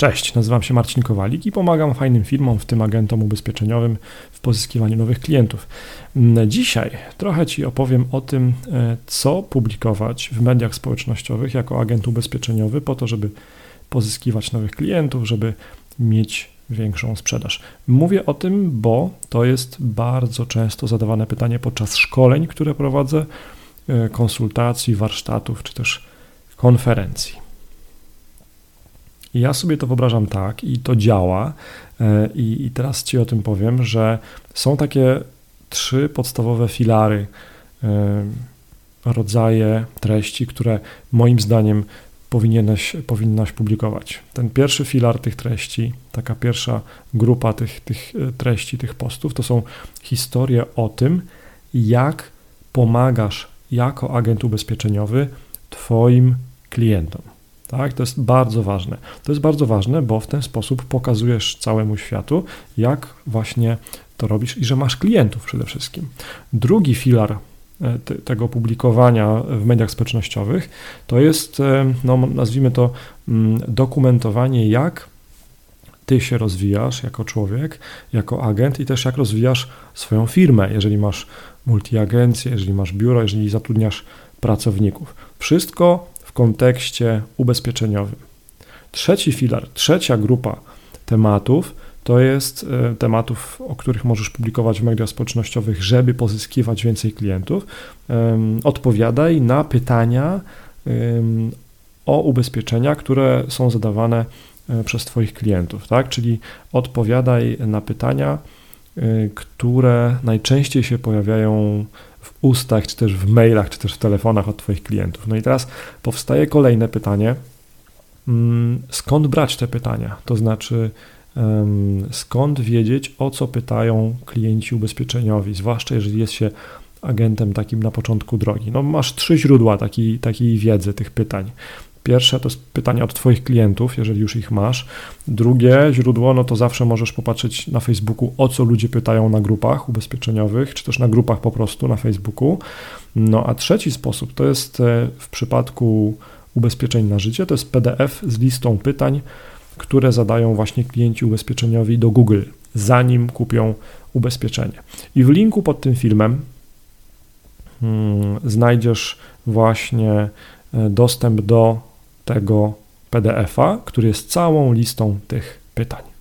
Cześć, nazywam się Marcin Kowalik i pomagam fajnym firmom, w tym agentom ubezpieczeniowym, w pozyskiwaniu nowych klientów. Mm, dzisiaj trochę Ci opowiem o tym, e, co publikować w mediach społecznościowych jako agent ubezpieczeniowy, po to, żeby pozyskiwać nowych klientów, żeby mieć większą sprzedaż. Mówię o tym, bo to jest bardzo często zadawane pytanie podczas szkoleń, które prowadzę, e, konsultacji, warsztatów czy też konferencji. Ja sobie to wyobrażam tak i to działa. E, I, I, teraz Ci o tym powiem, że są takie trzy podstawowe filary, e, rodzaje treści, które moim zdaniem powinieneś, powinnaś publikować. Ten pierwszy filar tych treści, taka pierwsza grupa tych, tych e, treści, tych postów, to są historie o tym, jak pomagasz jako agent ubezpieczeniowy Twoim klientom. Tak, to jest bardzo ważne. To jest bardzo ważne, bo w ten sposób pokazujesz całemu światu, jak właśnie to robisz i że masz klientów przede wszystkim. Drugi filar e, tego publikowania w mediach społecznościowych to jest, e, no, nazwijmy to, mm, dokumentowanie, jak ty się rozwijasz jako człowiek, jako agent i też jak rozwijasz swoją firmę, jeżeli masz multiagencję, jeżeli masz biuro, jeżeli zatrudniasz pracowników. Wszystko kontekście ubezpieczeniowym. Trzeci filar, trzecia grupa tematów to jest e, tematów, o których możesz publikować w mediach społecznościowych, żeby pozyskiwać więcej klientów. Odpowiadaj na pytania o ubezpieczenia, które są zadawane e, przez Twoich klientów, tak? Czyli odpowiadaj na pytania, e, które najczęściej się pojawiają w ustach, czy też w mailach, czy też w telefonach od Twoich klientów. No i teraz powstaje kolejne pytanie, mm, skąd brać te pytania? To znaczy, skąd wiedzieć, o co pytają klienci ubezpieczeniowi, zwłaszcza jeżeli jest się agentem takim na początku drogi. No, masz trzy źródła takiej, takiej wiedzy, tych pytań. Pierwsze to jest pytania od Twoich klientów, jeżeli już ich masz. Drugie źródło, no to zawsze możesz popatrzeć na Facebooku, o co ludzie pytają na grupach ubezpieczeniowych, czy też na grupach po prostu na Facebooku. No a trzeci sposób to jest e, w przypadku ubezpieczeń na życie, to jest PDF z listą pytań, które zadają właśnie klienci ubezpieczeniowi do Google, zanim kupią ubezpieczenie. I w linku pod tym filmem hmm, znajdziesz właśnie e, dostęp do tego PDF-a, który jest całą listą tych pytań.